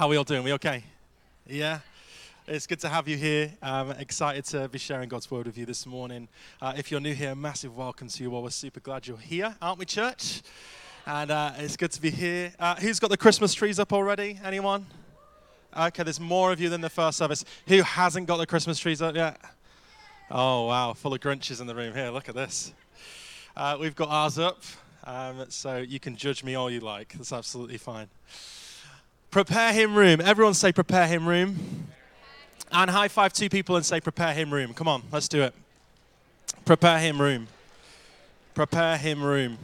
How are we all doing? We okay? Yeah? It's good to have you here. I'm excited to be sharing God's word with you this morning. Uh, if you're new here, massive welcome to you all. We're super glad you're here, aren't we, church? And uh, it's good to be here. Uh, who's got the Christmas trees up already? Anyone? Okay, there's more of you than the first service. Who hasn't got the Christmas trees up yet? Oh, wow, full of Grinches in the room. Here, look at this. Uh, we've got ours up, um, so you can judge me all you like. That's absolutely fine. Prepare him room. Everyone say, prepare him room. And high five two people and say, prepare him room. Come on, let's do it. Prepare him room. Prepare him room.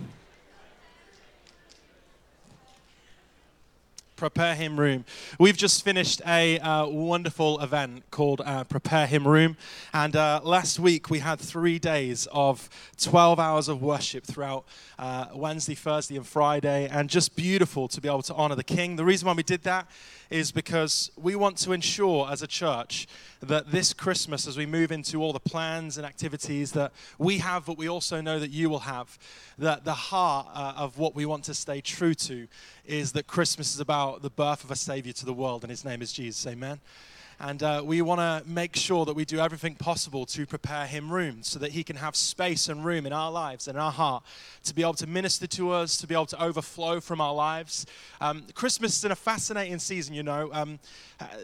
Prepare Him Room. We've just finished a uh, wonderful event called uh, Prepare Him Room. And uh, last week we had three days of 12 hours of worship throughout uh, Wednesday, Thursday, and Friday. And just beautiful to be able to honor the King. The reason why we did that is because we want to ensure as a church that this Christmas, as we move into all the plans and activities that we have, but we also know that you will have, that the heart uh, of what we want to stay true to is that Christmas is about the birth of a Savior to the world, and his name is Jesus. Amen. And uh, we want to make sure that we do everything possible to prepare him room so that he can have space and room in our lives and in our heart to be able to minister to us, to be able to overflow from our lives. Um, Christmas is in a fascinating season, you know. Um,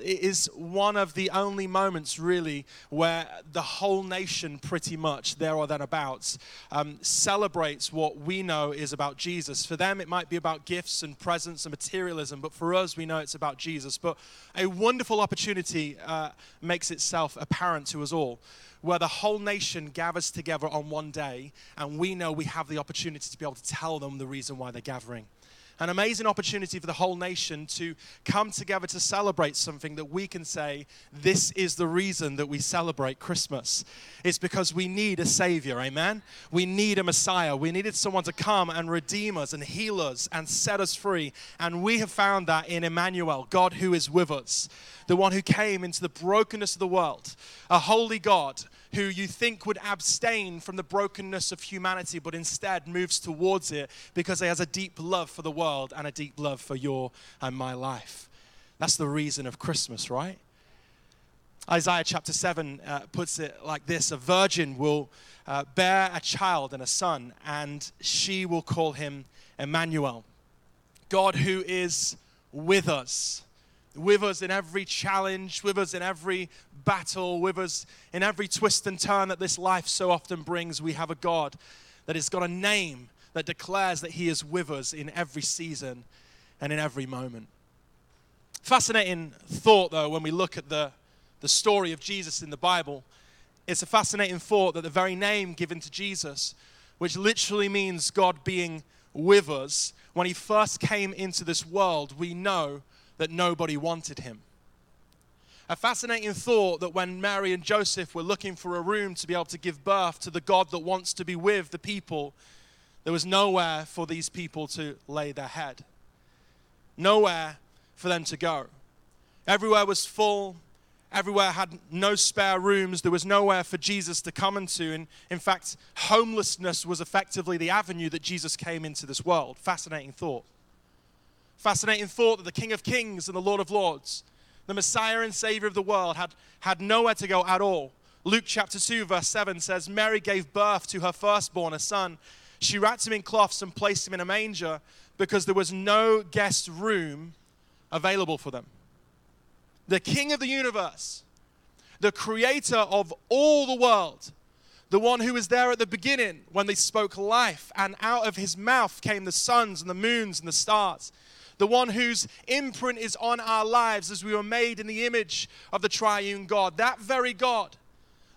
it is one of the only moments, really, where the whole nation, pretty much, there or thereabouts, um, celebrates what we know is about Jesus. For them, it might be about gifts and presents and materialism, but for us, we know it's about Jesus. But a wonderful opportunity uh, makes itself apparent to us all, where the whole nation gathers together on one day, and we know we have the opportunity to be able to tell them the reason why they're gathering an amazing opportunity for the whole nation to come together to celebrate something that we can say, this is the reason that we celebrate Christmas. It's because we need a Savior, amen? We need a Messiah. We needed someone to come and redeem us and heal us and set us free. And we have found that in Emmanuel, God who is with us, the one who came into the brokenness of the world, a holy God who you think would abstain from the brokenness of humanity, but instead moves towards it because he has a deep love for the world and a deep love for your and my life. That's the reason of Christmas, right? Isaiah chapter 7 uh, puts it like this A virgin will uh, bear a child and a son, and she will call him Emmanuel. God who is with us with us in every challenge, with us in every battle, with us in every twist and turn that this life so often brings. We have a God that has got a name that declares that He is with us in every season and in every moment. Fascinating thought, though, when we look at the, the story of Jesus in the Bible. It's a fascinating thought that the very name given to Jesus, which literally means God being with us, when He first came into this world, we know that nobody wanted him. A fascinating thought that when Mary and Joseph were looking for a room to be able to give birth to the God that wants to be with the people, there was nowhere for these people to lay their head, nowhere for them to go. Everywhere was full, everywhere had no spare rooms, there was nowhere for Jesus to come into. And in fact, homelessness was effectively the avenue that Jesus came into this world. Fascinating thought. Fascinating thought that the King of Kings and the Lord of Lords, the Messiah and Savior of the world, had, had nowhere to go at all. Luke chapter 2, verse 7 says, Mary gave birth to her firstborn, a son. She wrapped him in cloths and placed him in a manger because there was no guest room available for them. The King of the universe, the creator of all the world, the one who was there at the beginning when they spoke life, and out of his mouth came the suns and the moons and the stars the one whose imprint is on our lives as we were made in the image of the triune God. That very God,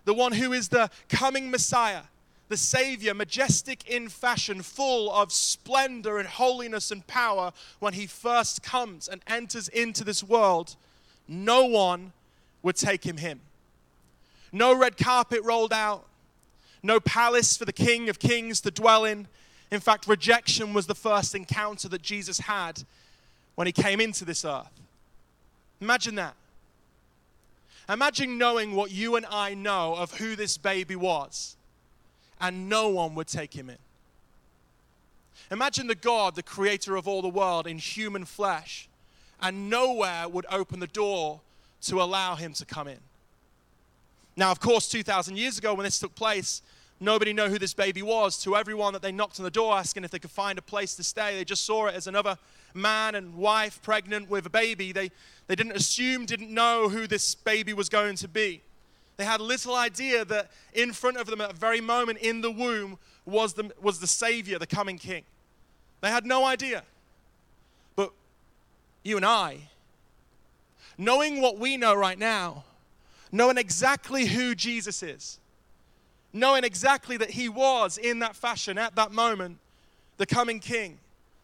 the one who is the coming Messiah, the Savior, majestic in fashion, full of splendor and holiness and power, when he first comes and enters into this world, no one would take him in. No red carpet rolled out, no palace for the King of Kings to dwell in. In fact, rejection was the first encounter that Jesus had when he came into this earth. Imagine that. Imagine knowing what you and I know of who this baby was, and no one would take him in. Imagine the God, the creator of all the world, in human flesh, and nowhere would open the door to allow him to come in. Now, of course, 2,000 years ago when this took place, nobody knew who this baby was. To everyone that they knocked on the door asking if they could find a place to stay, they just saw it as another man and wife pregnant with a baby. They, they didn't assume, didn't know who this baby was going to be. They had little idea that in front of them at the very moment in the womb was the, was the Savior, the coming King. They had no idea. But you and I, knowing what we know right now, knowing exactly who Jesus is, knowing exactly that he was in that fashion at that moment, the coming King,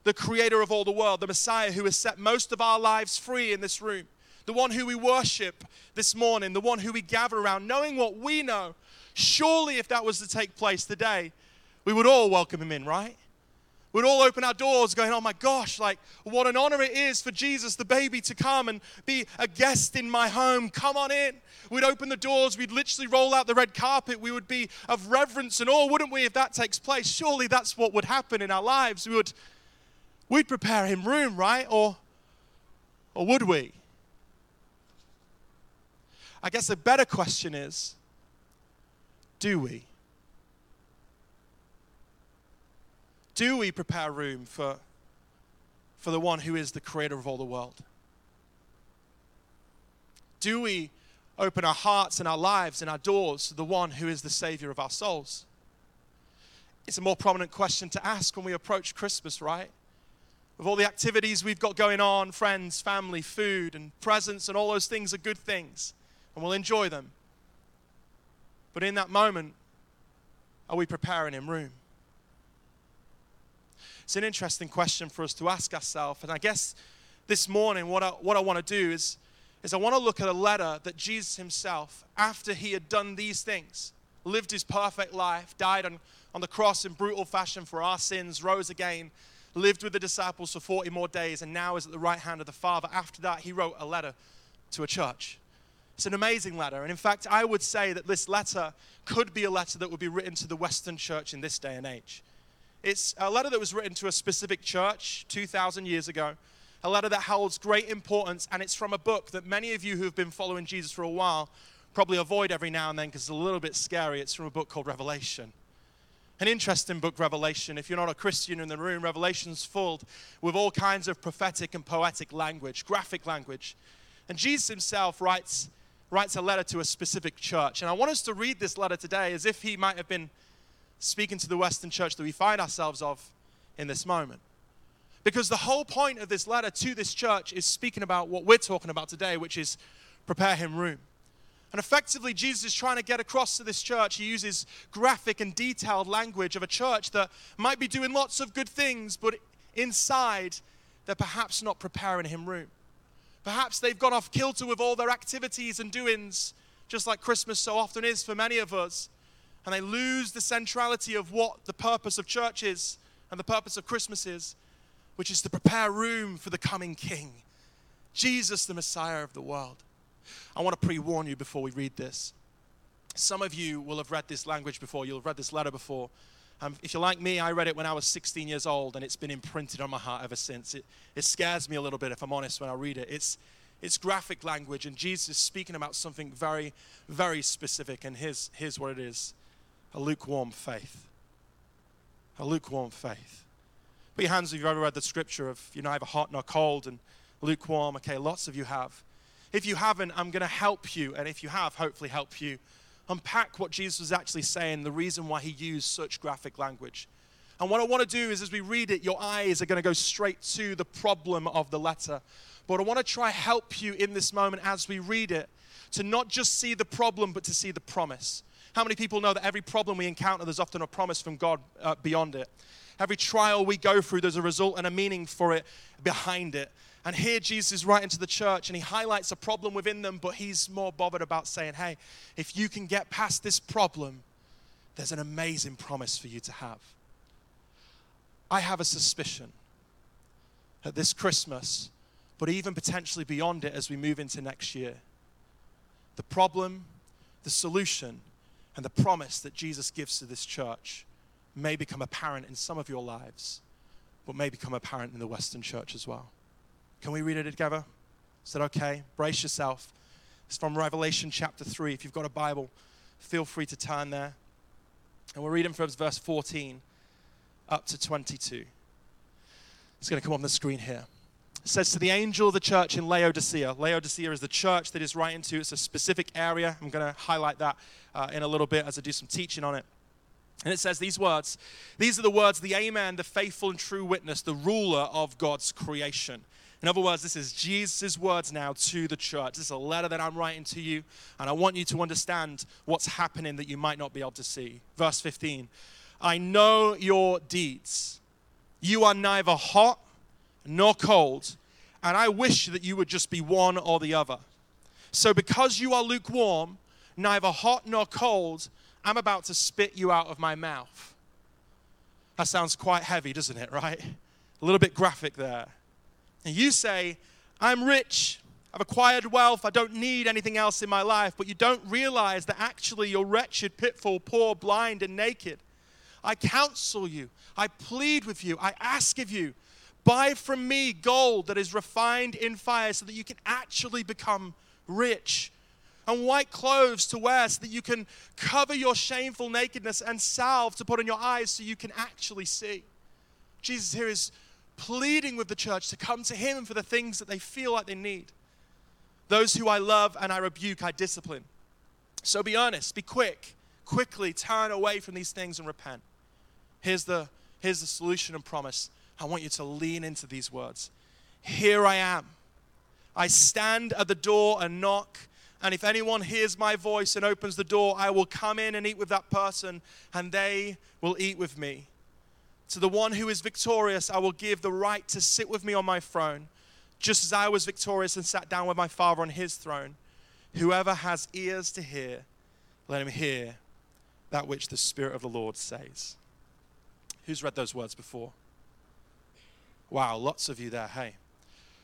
the creator of all the world, the Messiah who has set most of our lives free in this room, the one who we worship this morning, the one who we gather around, knowing what we know. Surely, if that was to take place today, we would all welcome him in, right? We'd all open our doors going, oh my gosh, like what an honor it is for Jesus, the baby, to come and be a guest in my home. Come on in. We'd open the doors, we'd literally roll out the red carpet. We would be of reverence and awe, wouldn't we, if that takes place? Surely that's what would happen in our lives. We would we'd prepare him room, right? Or or would we? I guess a better question is, do we? Do we prepare room for, for the one who is the creator of all the world? Do we open our hearts and our lives and our doors to the one who is the savior of our souls? It's a more prominent question to ask when we approach Christmas, right? With all the activities we've got going on, friends, family, food, and presents, and all those things are good things, and we'll enjoy them. But in that moment, are we preparing Him room? It's an interesting question for us to ask ourselves. And I guess this morning, what I, what I want to do is, is I want to look at a letter that Jesus himself, after he had done these things, lived his perfect life, died on, on the cross in brutal fashion for our sins, rose again, lived with the disciples for 40 more days, and now is at the right hand of the Father. After that, he wrote a letter to a church. It's an amazing letter. And in fact, I would say that this letter could be a letter that would be written to the Western church in this day and age. It's a letter that was written to a specific church 2,000 years ago, a letter that holds great importance, and it's from a book that many of you who have been following Jesus for a while probably avoid every now and then because it's a little bit scary. It's from a book called Revelation. An interesting book, Revelation. If you're not a Christian in the room, Revelation's filled with all kinds of prophetic and poetic language, graphic language. And Jesus himself writes, writes a letter to a specific church. And I want us to read this letter today as if he might have been speaking to the Western church that we find ourselves of in this moment. Because the whole point of this letter to this church is speaking about what we're talking about today, which is prepare him room. And effectively, Jesus is trying to get across to this church. He uses graphic and detailed language of a church that might be doing lots of good things, but inside, they're perhaps not preparing him room. Perhaps they've gone off kilter with all their activities and doings, just like Christmas so often is for many of us and they lose the centrality of what the purpose of church is and the purpose of Christmas is, which is to prepare room for the coming King, Jesus, the Messiah of the world. I want to pre warn you before we read this. Some of you will have read this language before, you'll have read this letter before. Um, if you're like me, I read it when I was 16 years old, and it's been imprinted on my heart ever since. It, it scares me a little bit, if I'm honest, when I read it. It's, it's graphic language, and Jesus is speaking about something very, very specific, and here's, here's what it is a lukewarm faith. A lukewarm faith. Put your hands if you've ever read the scripture of, you know, either hot nor cold and lukewarm. Okay, lots of you have. If you haven't, I'm going to help you. And if you have, hopefully help you unpack what Jesus was actually saying, the reason why he used such graphic language. And what I want to do is, as we read it, your eyes are going to go straight to the problem of the letter. But I want to try help you in this moment as we read it to not just see the problem, but to see the promise. How many people know that every problem we encounter, there's often a promise from God uh, beyond it? Every trial we go through, there's a result and a meaning for it behind it. And here Jesus is writing to the church and he highlights a problem within them, but he's more bothered about saying, hey, if you can get past this problem, there's an amazing promise for you to have. I have a suspicion that this Christmas, but even potentially beyond it as we move into next year, the problem, the solution, and the promise that Jesus gives to this church may become apparent in some of your lives, but may become apparent in the Western church as well. Can we read it together? That okay? Brace yourself. It's from Revelation chapter 3. If you've got a Bible, feel free to turn there. And we're reading from verse 14 up to 22. It's going to come on the screen here. Says to the angel of the church in Laodicea. Laodicea is the church that is writing to. It's a specific area. I'm going to highlight that uh, in a little bit as I do some teaching on it. And it says these words These are the words, the Amen, the faithful and true witness, the ruler of God's creation. In other words, this is Jesus' words now to the church. This is a letter that I'm writing to you, and I want you to understand what's happening that you might not be able to see. Verse 15 I know your deeds. You are neither hot nor cold, and I wish that you would just be one or the other. So, because you are lukewarm, neither hot nor cold, I'm about to spit you out of my mouth. That sounds quite heavy, doesn't it, right? A little bit graphic there. And you say, I'm rich, I've acquired wealth, I don't need anything else in my life, but you don't realize that actually you're wretched, pitiful, poor, blind, and naked. I counsel you, I plead with you, I ask of you, buy from me gold that is refined in fire so that you can actually become rich, and white clothes to wear so that you can cover your shameful nakedness, and salve to put on your eyes so you can actually see. Jesus here is pleading with the church to come to him for the things that they feel like they need. Those who I love and I rebuke, I discipline. So be earnest, be quick, quickly turn away from these things and repent. Here's the, here's the solution and promise. I want you to lean into these words. Here I am. I stand at the door and knock. And if anyone hears my voice and opens the door, I will come in and eat with that person, and they will eat with me. To the one who is victorious, I will give the right to sit with me on my throne, just as I was victorious and sat down with my Father on his throne. Whoever has ears to hear, let him hear that which the Spirit of the Lord says. Who's read those words before? Wow, lots of you there. Hey.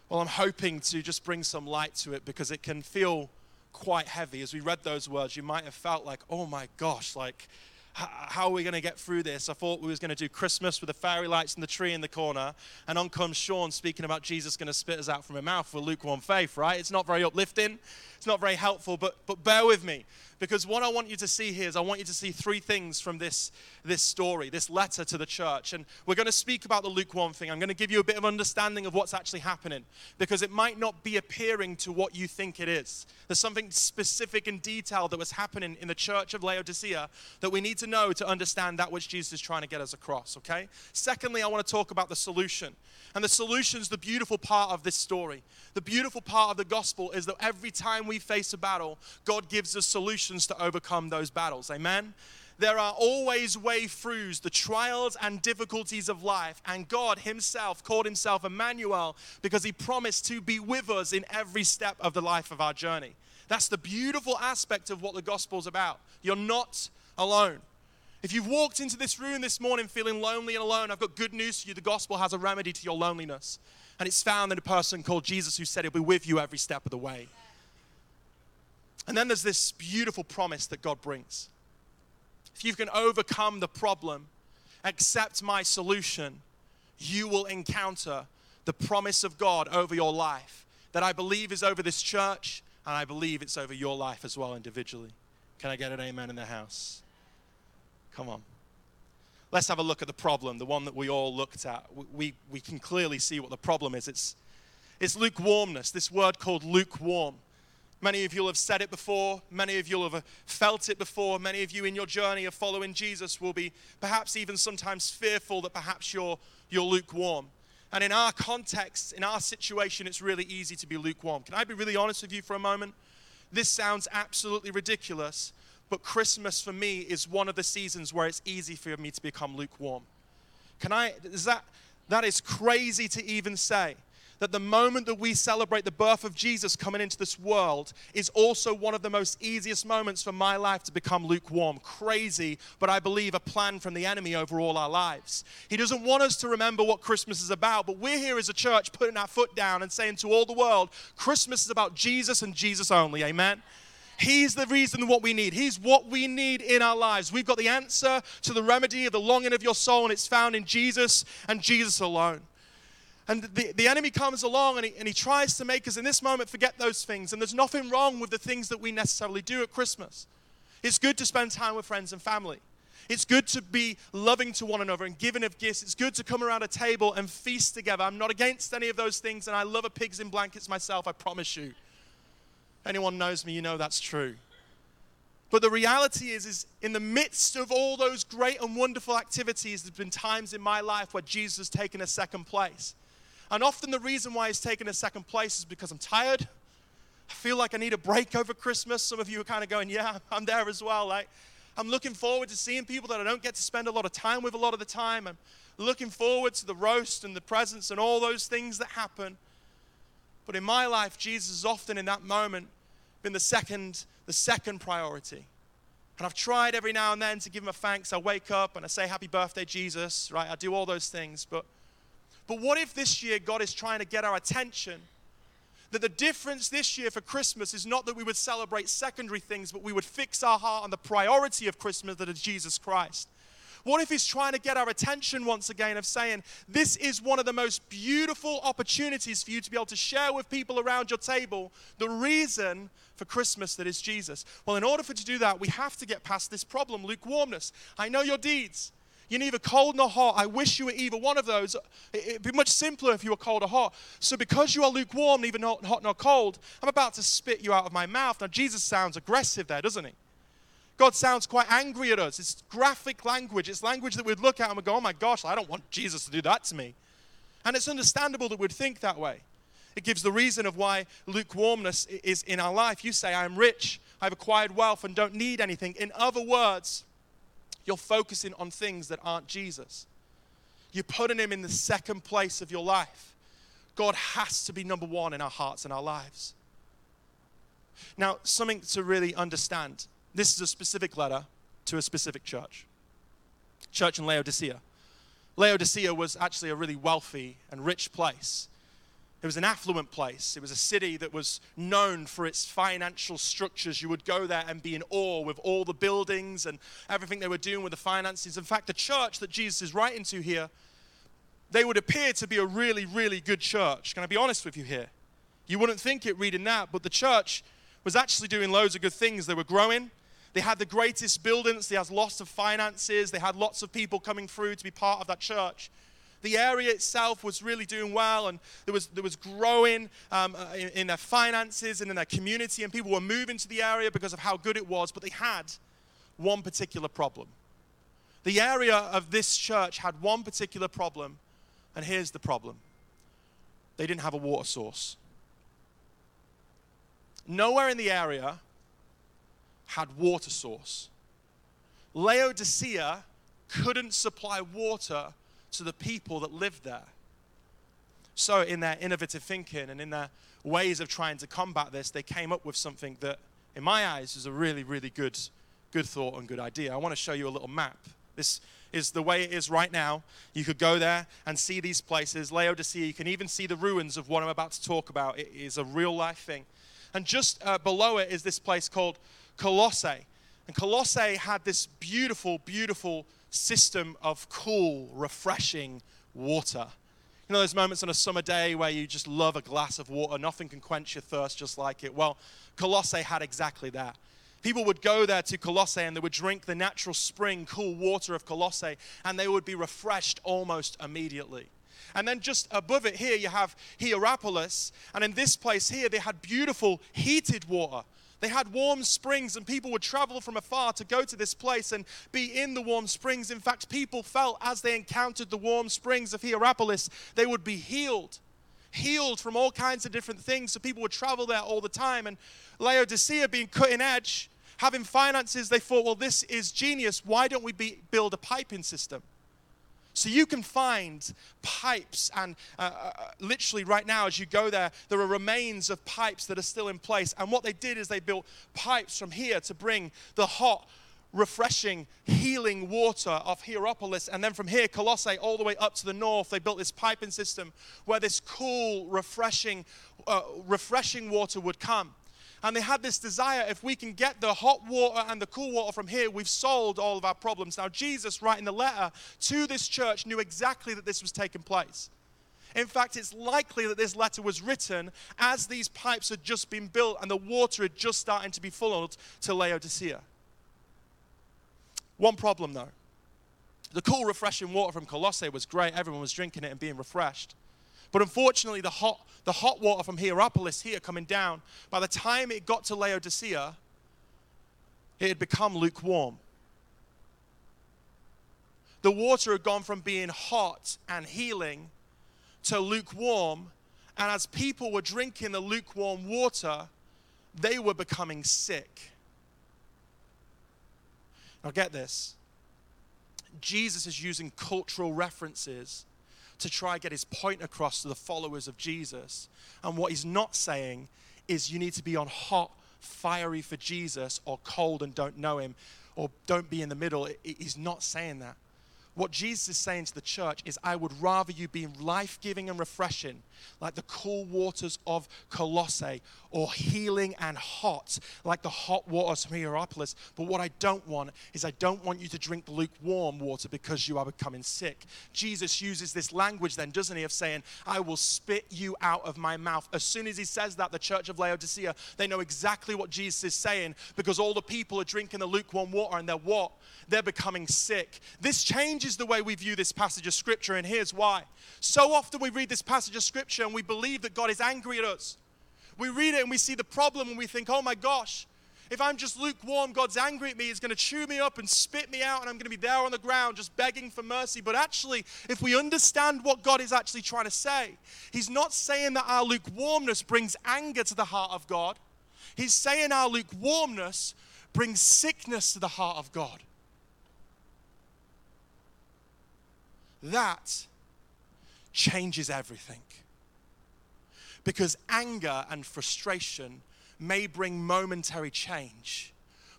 Well, I'm hoping to just bring some light to it because it can feel quite heavy. As we read those words, you might have felt like, oh my gosh, like, how are we going to get through this? I thought we was going to do Christmas with the fairy lights and the tree in the corner, and on comes Sean speaking about Jesus going to spit us out from her mouth with lukewarm faith, right? It's not very uplifting. It's not very helpful, but, but bear with me. Because what I want you to see here is I want you to see three things from this, this story, this letter to the church. And we're going to speak about the lukewarm thing. I'm going to give you a bit of understanding of what's actually happening because it might not be appearing to what you think it is. There's something specific and detailed that was happening in the church of Laodicea that we need to know to understand that which Jesus is trying to get us across, okay? Secondly, I want to talk about the solution. And the solution is the beautiful part of this story. The beautiful part of the gospel is that every time we face a battle, God gives us solutions to overcome those battles. Amen? There are always way throughs, the trials and difficulties of life. And God Himself called Himself Emmanuel because He promised to be with us in every step of the life of our journey. That's the beautiful aspect of what the gospel is about. You're not alone. If you've walked into this room this morning feeling lonely and alone, I've got good news for you. The gospel has a remedy to your loneliness. And it's found in a person called Jesus who said he'll be with you every step of the way. And then there's this beautiful promise that God brings. If you can overcome the problem, accept my solution, you will encounter the promise of God over your life that I believe is over this church and I believe it's over your life as well individually. Can I get an amen in the house? Come on. Let's have a look at the problem, the one that we all looked at. We, we can clearly see what the problem is. It's, it's lukewarmness, this word called lukewarm. Many of you will have said it before. Many of you will have felt it before. Many of you in your journey of following Jesus will be perhaps even sometimes fearful that perhaps you're, you're lukewarm. And in our context, in our situation, it's really easy to be lukewarm. Can I be really honest with you for a moment? This sounds absolutely ridiculous, but Christmas for me is one of the seasons where it's easy for me to become lukewarm. Can I, is that, that is crazy to even say. That the moment that we celebrate the birth of Jesus coming into this world is also one of the most easiest moments for my life to become lukewarm. Crazy, but I believe a plan from the enemy over all our lives. He doesn't want us to remember what Christmas is about, but we're here as a church putting our foot down and saying to all the world, Christmas is about Jesus and Jesus only. Amen? He's the reason what we need. He's what we need in our lives. We've got the answer to the remedy of the longing of your soul, and it's found in Jesus and Jesus alone. And the, the enemy comes along and he, and he tries to make us in this moment forget those things. And there's nothing wrong with the things that we necessarily do at Christmas. It's good to spend time with friends and family. It's good to be loving to one another and giving of gifts. It's good to come around a table and feast together. I'm not against any of those things, and I love a pigs in blankets myself, I promise you. Anyone knows me, you know that's true. But the reality is, is in the midst of all those great and wonderful activities, there's been times in my life where Jesus has taken a second place. And often the reason why he's taken a second place is because I'm tired. I feel like I need a break over Christmas. Some of you are kind of going, yeah, I'm there as well. Like, I'm looking forward to seeing people that I don't get to spend a lot of time with a lot of the time. I'm looking forward to the roast and the presents and all those things that happen. But in my life, Jesus is often in that moment been the second, the second priority. And I've tried every now and then to give him a thanks. I wake up and I say, Happy birthday, Jesus, right? I do all those things. But, but what if this year God is trying to get our attention? That the difference this year for Christmas is not that we would celebrate secondary things, but we would fix our heart on the priority of Christmas that is Jesus Christ. What if he's trying to get our attention once again of saying, This is one of the most beautiful opportunities for you to be able to share with people around your table the reason for Christmas that is Jesus? Well, in order for to do that, we have to get past this problem lukewarmness. I know your deeds. You're neither cold nor hot. I wish you were either one of those. It'd be much simpler if you were cold or hot. So, because you are lukewarm, neither hot nor cold, I'm about to spit you out of my mouth. Now, Jesus sounds aggressive there, doesn't he? God sounds quite angry at us. It's graphic language. It's language that we'd look at and we'd go, oh my gosh, I don't want Jesus to do that to me. And it's understandable that we'd think that way. It gives the reason of why lukewarmness is in our life. You say, I'm rich, I've acquired wealth, and don't need anything. In other words, you're focusing on things that aren't Jesus. You're putting him in the second place of your life. God has to be number one in our hearts and our lives. Now, something to really understand this is a specific letter to a specific church, church in Laodicea. Laodicea was actually a really wealthy and rich place. It was an affluent place. It was a city that was known for its financial structures. You would go there and be in awe with all the buildings and everything they were doing with the finances. In fact, the church that Jesus is writing to here, they would appear to be a really, really good church. Can I be honest with you here? You wouldn't think it reading that, but the church was actually doing loads of good things. They were growing. They had the greatest buildings. They had lots of finances. They had lots of people coming through to be part of that church the area itself was really doing well and there was, there was growing um, uh, in, in, their finances and in their community and people were moving to the area because of how good it was but they had one particular problem. The area of this church had one particular problem and here's the problem. They didn't have a water source. Nowhere in the area had water source. Laodicea couldn't supply water to the people that lived there. So, in their innovative thinking and in their ways of trying to combat this, they came up with something that, in my eyes, is a really, really good, good thought and good idea. I want to show you a little map. This is the way it is right now. You could go there and see these places. Laodicea, you can even see the ruins of what I'm about to talk about. It is a real life thing. And just uh, below it is this place called Colossae. And Colossae had this beautiful, beautiful system of cool, refreshing water. You know those moments on a summer day where you just love a glass of water, nothing can quench your thirst just like it. Well, Colossae had exactly that. People would go there to Colossae and they would drink the natural spring, cool water of Colossae, and they would be refreshed almost immediately. And then just above it here, you have Hierapolis. And in this place here, they had beautiful heated water. They had warm springs, and people would travel from afar to go to this place and be in the warm springs. In fact, people felt as they encountered the warm springs of Hierapolis, they would be healed. Healed from all kinds of different things. So people would travel there all the time. And Laodicea, being cutting edge, having finances, they thought, well, this is genius. Why don't we be, build a piping system? So you can find pipes, and uh, uh, literally right now, as you go there, there are remains of pipes that are still in place. And what they did is they built pipes from here to bring the hot, refreshing, healing water of Hierapolis. And then from here, Colossae, all the way up to the north, they built this piping system where this cool, refreshing, uh, refreshing water would come. And they had this desire if we can get the hot water and the cool water from here, we've solved all of our problems. Now, Jesus, writing the letter to this church, knew exactly that this was taking place. In fact, it's likely that this letter was written as these pipes had just been built and the water had just started to be funneled to Laodicea. One problem though. The cool, refreshing water from Colossae was great. Everyone was drinking it and being refreshed. But unfortunately, the hot, the hot water from Hierapolis here coming down, by the time it got to Laodicea, it had become lukewarm. The water had gone from being hot and healing to lukewarm. And as people were drinking the lukewarm water, they were becoming sick. Now, get this Jesus is using cultural references to try and get his point across to the followers of Jesus. And what he's not saying is you need to be on hot, fiery for Jesus or cold and don't know him or don't be in the middle. He's not saying that. What Jesus is saying to the church is, I would rather you be life giving and refreshing, like the cool waters of Colossae, or healing and hot, like the hot waters from Hierapolis. But what I don't want is, I don't want you to drink lukewarm water because you are becoming sick. Jesus uses this language, then, doesn't he, of saying, I will spit you out of my mouth. As soon as he says that, the church of Laodicea, they know exactly what Jesus is saying because all the people are drinking the lukewarm water and they're what? They're becoming sick. This changes changes the way we view this passage of Scripture, and here's why. So often we read this passage of Scripture and we believe that God is angry at us. We read it and we see the problem and we think, oh my gosh, if I'm just lukewarm, God's angry at me, He's going to chew me up and spit me out, and I'm going to be there on the ground just begging for mercy. But actually, if we understand what God is actually trying to say, He's not saying that our lukewarmness brings anger to the heart of God, He's saying our lukewarmness brings sickness to the heart of God. That changes everything. Because anger and frustration may bring momentary change,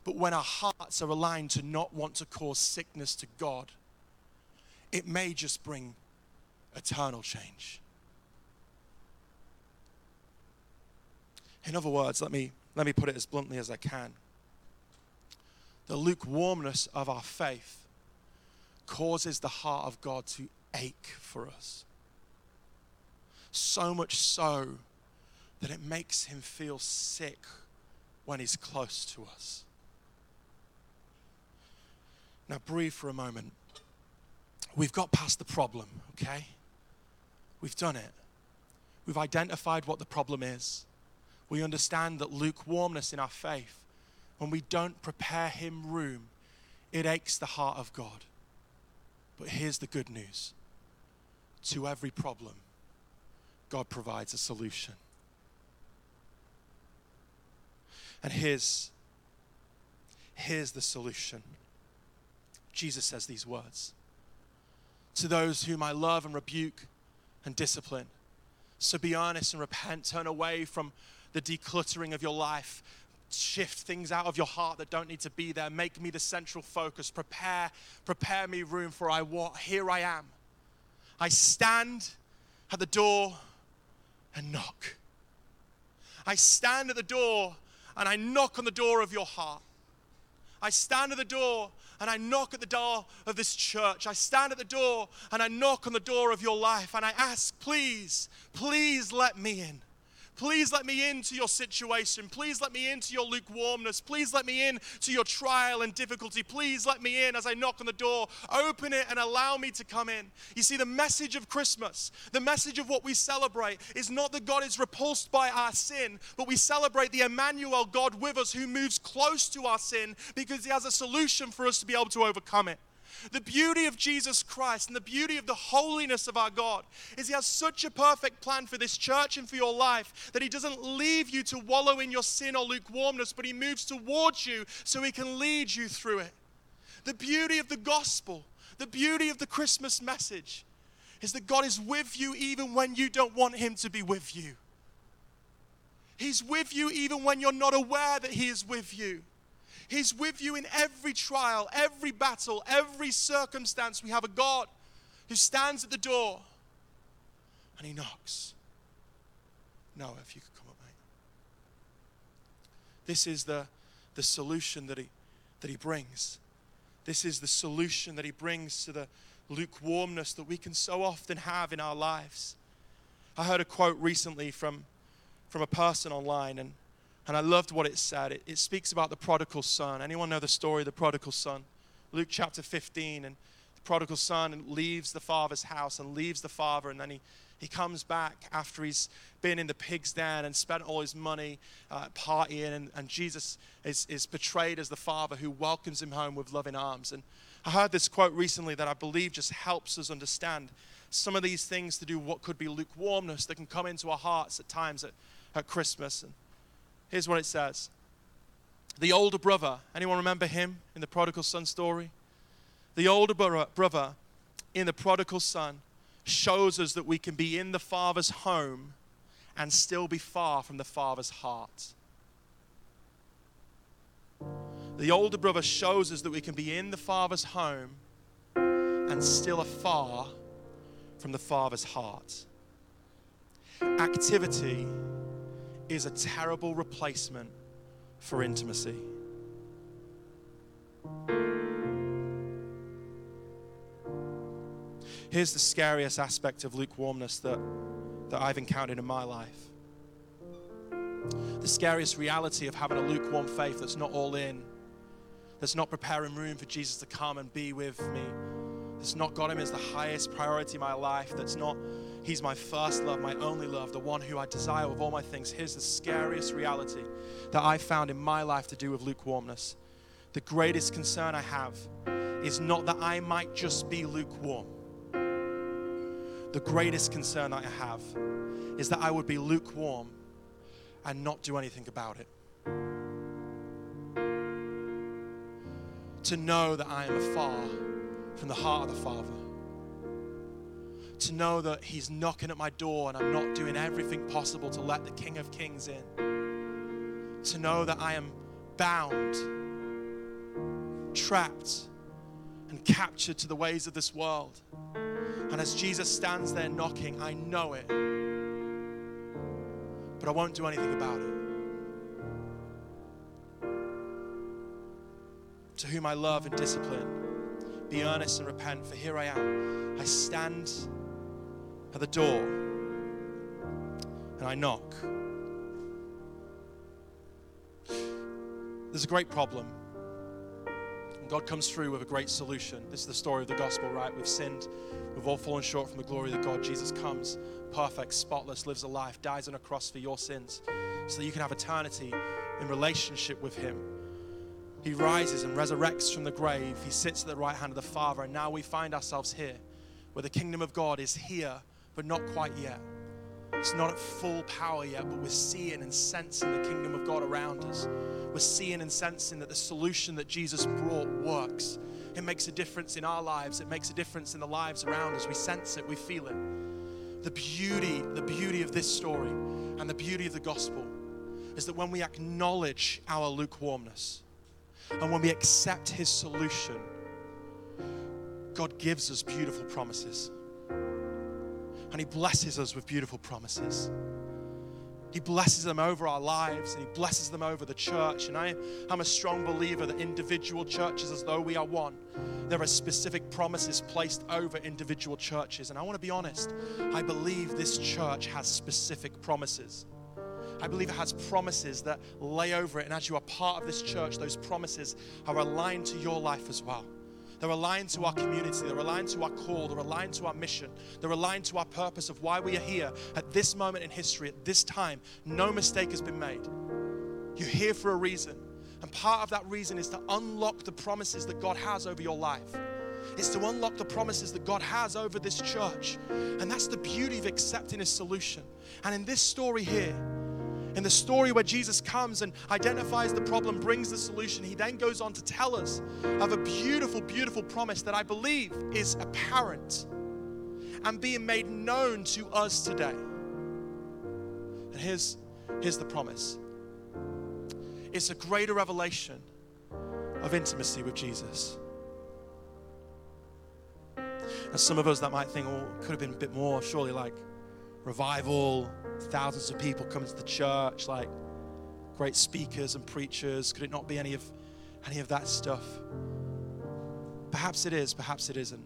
but when our hearts are aligned to not want to cause sickness to God, it may just bring eternal change. In other words, let me, let me put it as bluntly as I can. The lukewarmness of our faith causes the heart of God to ache for us. So much so that it makes him feel sick when he's close to us. Now, breathe for a moment. We've got past the problem, okay? We've done it. We've identified what the problem is. We understand that lukewarmness in our faith, when we don't prepare Him room, it aches the heart of God. But here's the good news to every problem, God provides a solution. And here's, here's the solution. Jesus says these words To those whom I love and rebuke and discipline. So be honest and repent. Turn away from the decluttering of your life shift things out of your heart that don't need to be there. Make me the central focus. Prepare, prepare me room for I what here I am. I stand at the door and knock. I stand at the door and I knock on the door of your heart. I stand at the door and I knock at the door of this church. I stand at the door and I knock on the door of your life and I ask, please, please let me in. Please let me into your situation. Please let me into your lukewarmness. Please let me in to your trial and difficulty. Please let me in as I knock on the door. Open it and allow me to come in. You see, the message of Christmas, the message of what we celebrate, is not that God is repulsed by our sin, but we celebrate the Emmanuel God with us who moves close to our sin because he has a solution for us to be able to overcome it. The beauty of Jesus Christ and the beauty of the holiness of our God is He has such a perfect plan for this church and for your life that He doesn't leave you to wallow in your sin or lukewarmness, but He moves towards you so He can lead you through it. The beauty of the gospel, the beauty of the Christmas message is that God is with you even when you don't want Him to be with you. He's with you even when you're not aware that He is with you. He's with you in every trial, every battle, every circumstance. We have a God who stands at the door and he knocks. Noah, if you could come up, mate. This is the, the solution that he, that he brings. This is the solution that he brings to the lukewarmness that we can so often have in our lives. I heard a quote recently from, from a person online, and, and I loved what it said. It, it speaks about the prodigal son. Anyone know the story of the prodigal son? Luke chapter 15, and the prodigal son leaves the father's house and leaves the father, and then he, he comes back after he's been in the pig's den and spent all his money uh, partying, and, and Jesus is, is portrayed as the father who welcomes him home with loving arms. And I heard this quote recently that I believe just helps us understand some of these things to do what could be lukewarmness that can come into our hearts at times at, at Christmas. And here's what it says The older brother, anyone remember him in the prodigal son story? The older brother in the prodigal son shows us that we can be in the Father's home and still be far from the Father's heart. The older brother shows us that we can be in the Father's home and still afar from the Father's heart. Activity is a terrible replacement for intimacy. Here's the scariest aspect of lukewarmness that, that I've encountered in my life. The scariest reality of having a lukewarm faith that's not all in, that's not preparing room for Jesus to come and be with me, that's not got Him as the highest priority in my life, that's not He's my first love, my only love, the one who I desire with all my things. Here's the scariest reality that I found in my life to do with lukewarmness. The greatest concern I have is not that I might just be lukewarm the greatest concern that I have is that I would be lukewarm and not do anything about it. To know that I am afar from the heart of the Father. To know that He's knocking at my door and I'm not doing everything possible to let the King of Kings in. To know that I am bound, trapped, and captured to the ways of this world and as Jesus stands there knocking, I know it. But I won't do anything about it. To whom I love and discipline, be earnest and repent, for here I am. I stand at the door and I knock. There's a great problem God comes through with a great solution. This is the story of the gospel, right? We've sinned, we've all fallen short from the glory of God. Jesus comes, perfect, spotless, lives a life, dies on a cross for your sins, so that you can have eternity in relationship with Him. He rises and resurrects from the grave. He sits at the right hand of the Father, and now we find ourselves here, where the kingdom of God is here, but not quite yet. It's not at full power yet, but we're seeing and sensing the kingdom of God around us. We're seeing and sensing that the solution that Jesus brought works. It makes a difference in our lives, it makes a difference in the lives around us. We sense it, we feel it. The beauty, the beauty of this story and the beauty of the gospel is that when we acknowledge our lukewarmness and when we accept his solution, God gives us beautiful promises and He blesses us with beautiful promises. He blesses them over our lives and He blesses them over the church. And I, am a strong believer that individual churches, as though we are one, there are specific promises placed over individual churches. And I want to be honest, I believe this church has specific promises. I believe it has promises that lay over it. And as you are part of this church, those promises are aligned to your life as well. They're aligned to our community. They're aligned to our call. They're aligned to our mission. They're aligned to our purpose of why we are here at this moment in history, at this time. No mistake has been made. You're here for a reason. And part of that reason is to unlock the promises that God has over your life. It's to unlock the promises that God has over this church. And that's the beauty of accepting His solution. And in this story here, in the story where Jesus comes and identifies the problem, brings the solution, he then goes on to tell us of a beautiful, beautiful promise that I believe is apparent and being made known to us today. And here's, here's the promise it's a greater revelation of intimacy with Jesus. And some of us that might think, oh, well, could have been a bit more, surely, like revival, thousands of people coming to the church, like great speakers and preachers. Could it not be any of any of that stuff? Perhaps it is, perhaps it isn't.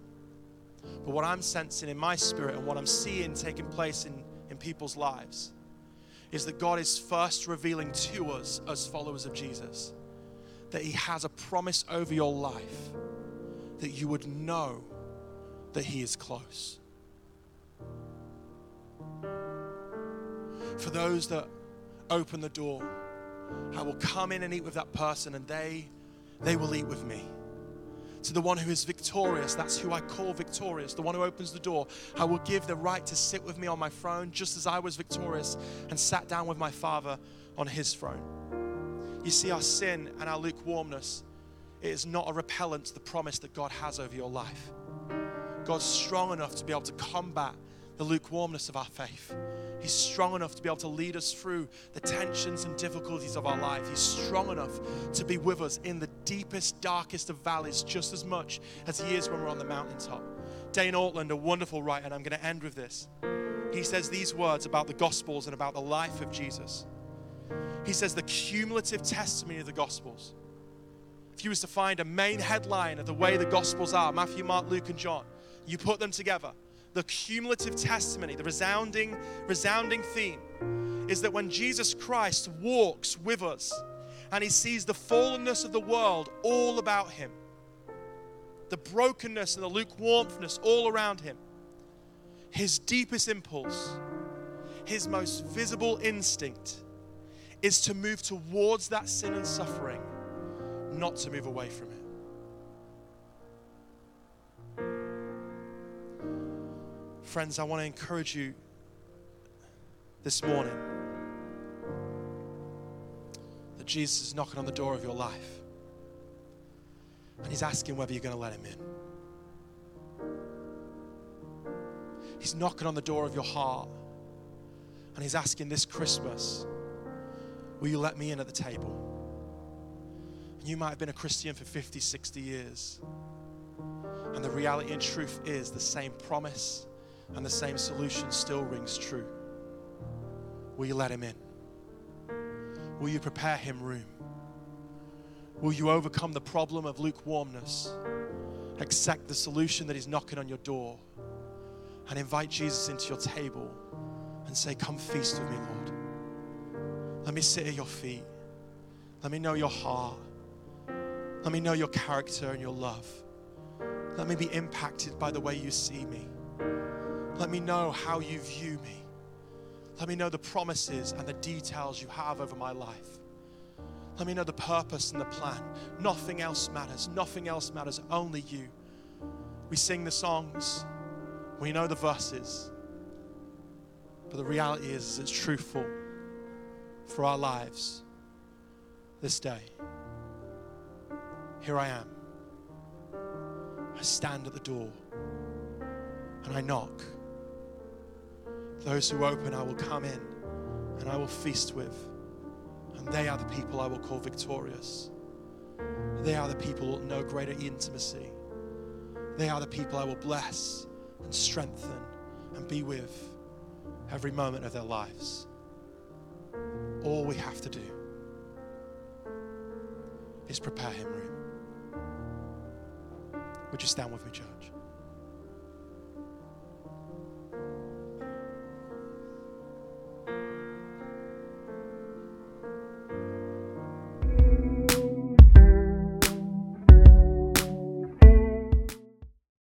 But what I'm sensing in my spirit and what I'm seeing taking place in, in people's lives is that God is first revealing to us as followers of Jesus that He has a promise over your life that you would know that He is close. For those that open the door, I will come in and eat with that person and they they will eat with me. To the one who is victorious, that's who I call victorious, the one who opens the door, I will give the right to sit with me on my throne, just as I was victorious and sat down with my Father on his throne. You see, our sin and our lukewarmness, it is not a repellent to the promise that God has over your life. God's strong enough to be able to combat the lukewarmness of our faith. He's strong enough to be able to lead us through the tensions and difficulties of our life. He's strong enough to be with us in the deepest, darkest of valleys just as much as He is when we're on the mountaintop. Dane Ortlund, a wonderful writer, and I'm going to end with this. He says these words about the Gospels and about the life of Jesus. He says the cumulative testimony of the Gospels. If you was to find a main headline of the way the Gospels are Matthew, Mark, Luke, and John you put them together, the cumulative testimony, the resounding, resounding theme is that when Jesus Christ walks with us and he sees the fallenness of the world all about him, the brokenness and the lukewarmness all around him, his deepest impulse, his most visible instinct is to move towards that sin and suffering, not to move away from it. Friends, I want to encourage you this morning that Jesus is knocking on the door of your life and he's asking whether you're going to let him in. He's knocking on the door of your heart and he's asking this Christmas, Will you let me in at the table? And you might have been a Christian for 50, 60 years. And the reality and truth is the same promise and the same solution still rings true. Will you let him in? Will you prepare him room? Will you overcome the problem of lukewarmness? Accept the solution that is knocking on your door and invite Jesus into your table and say, Come feast with me, Lord. Let me sit at your feet. Let me know your heart. Let me know your character and your love. Let me be impacted by the way you see me. Let me know how you view me. Let me know the promises and the details you have over my life. Let me know the purpose and the plan. Nothing else matters. Nothing else matters. Only you. We sing the songs, we know the verses. But the reality is, is it's truthful for our lives this day. Here I am. I stand at the door and I knock. Those who open, I will come in and I will feast with. And they are the people I will call victorious. They are the people that know greater intimacy. They are the people I will bless and strengthen and be with every moment of their lives. All we have to do is prepare Him room. Would you stand with me, church?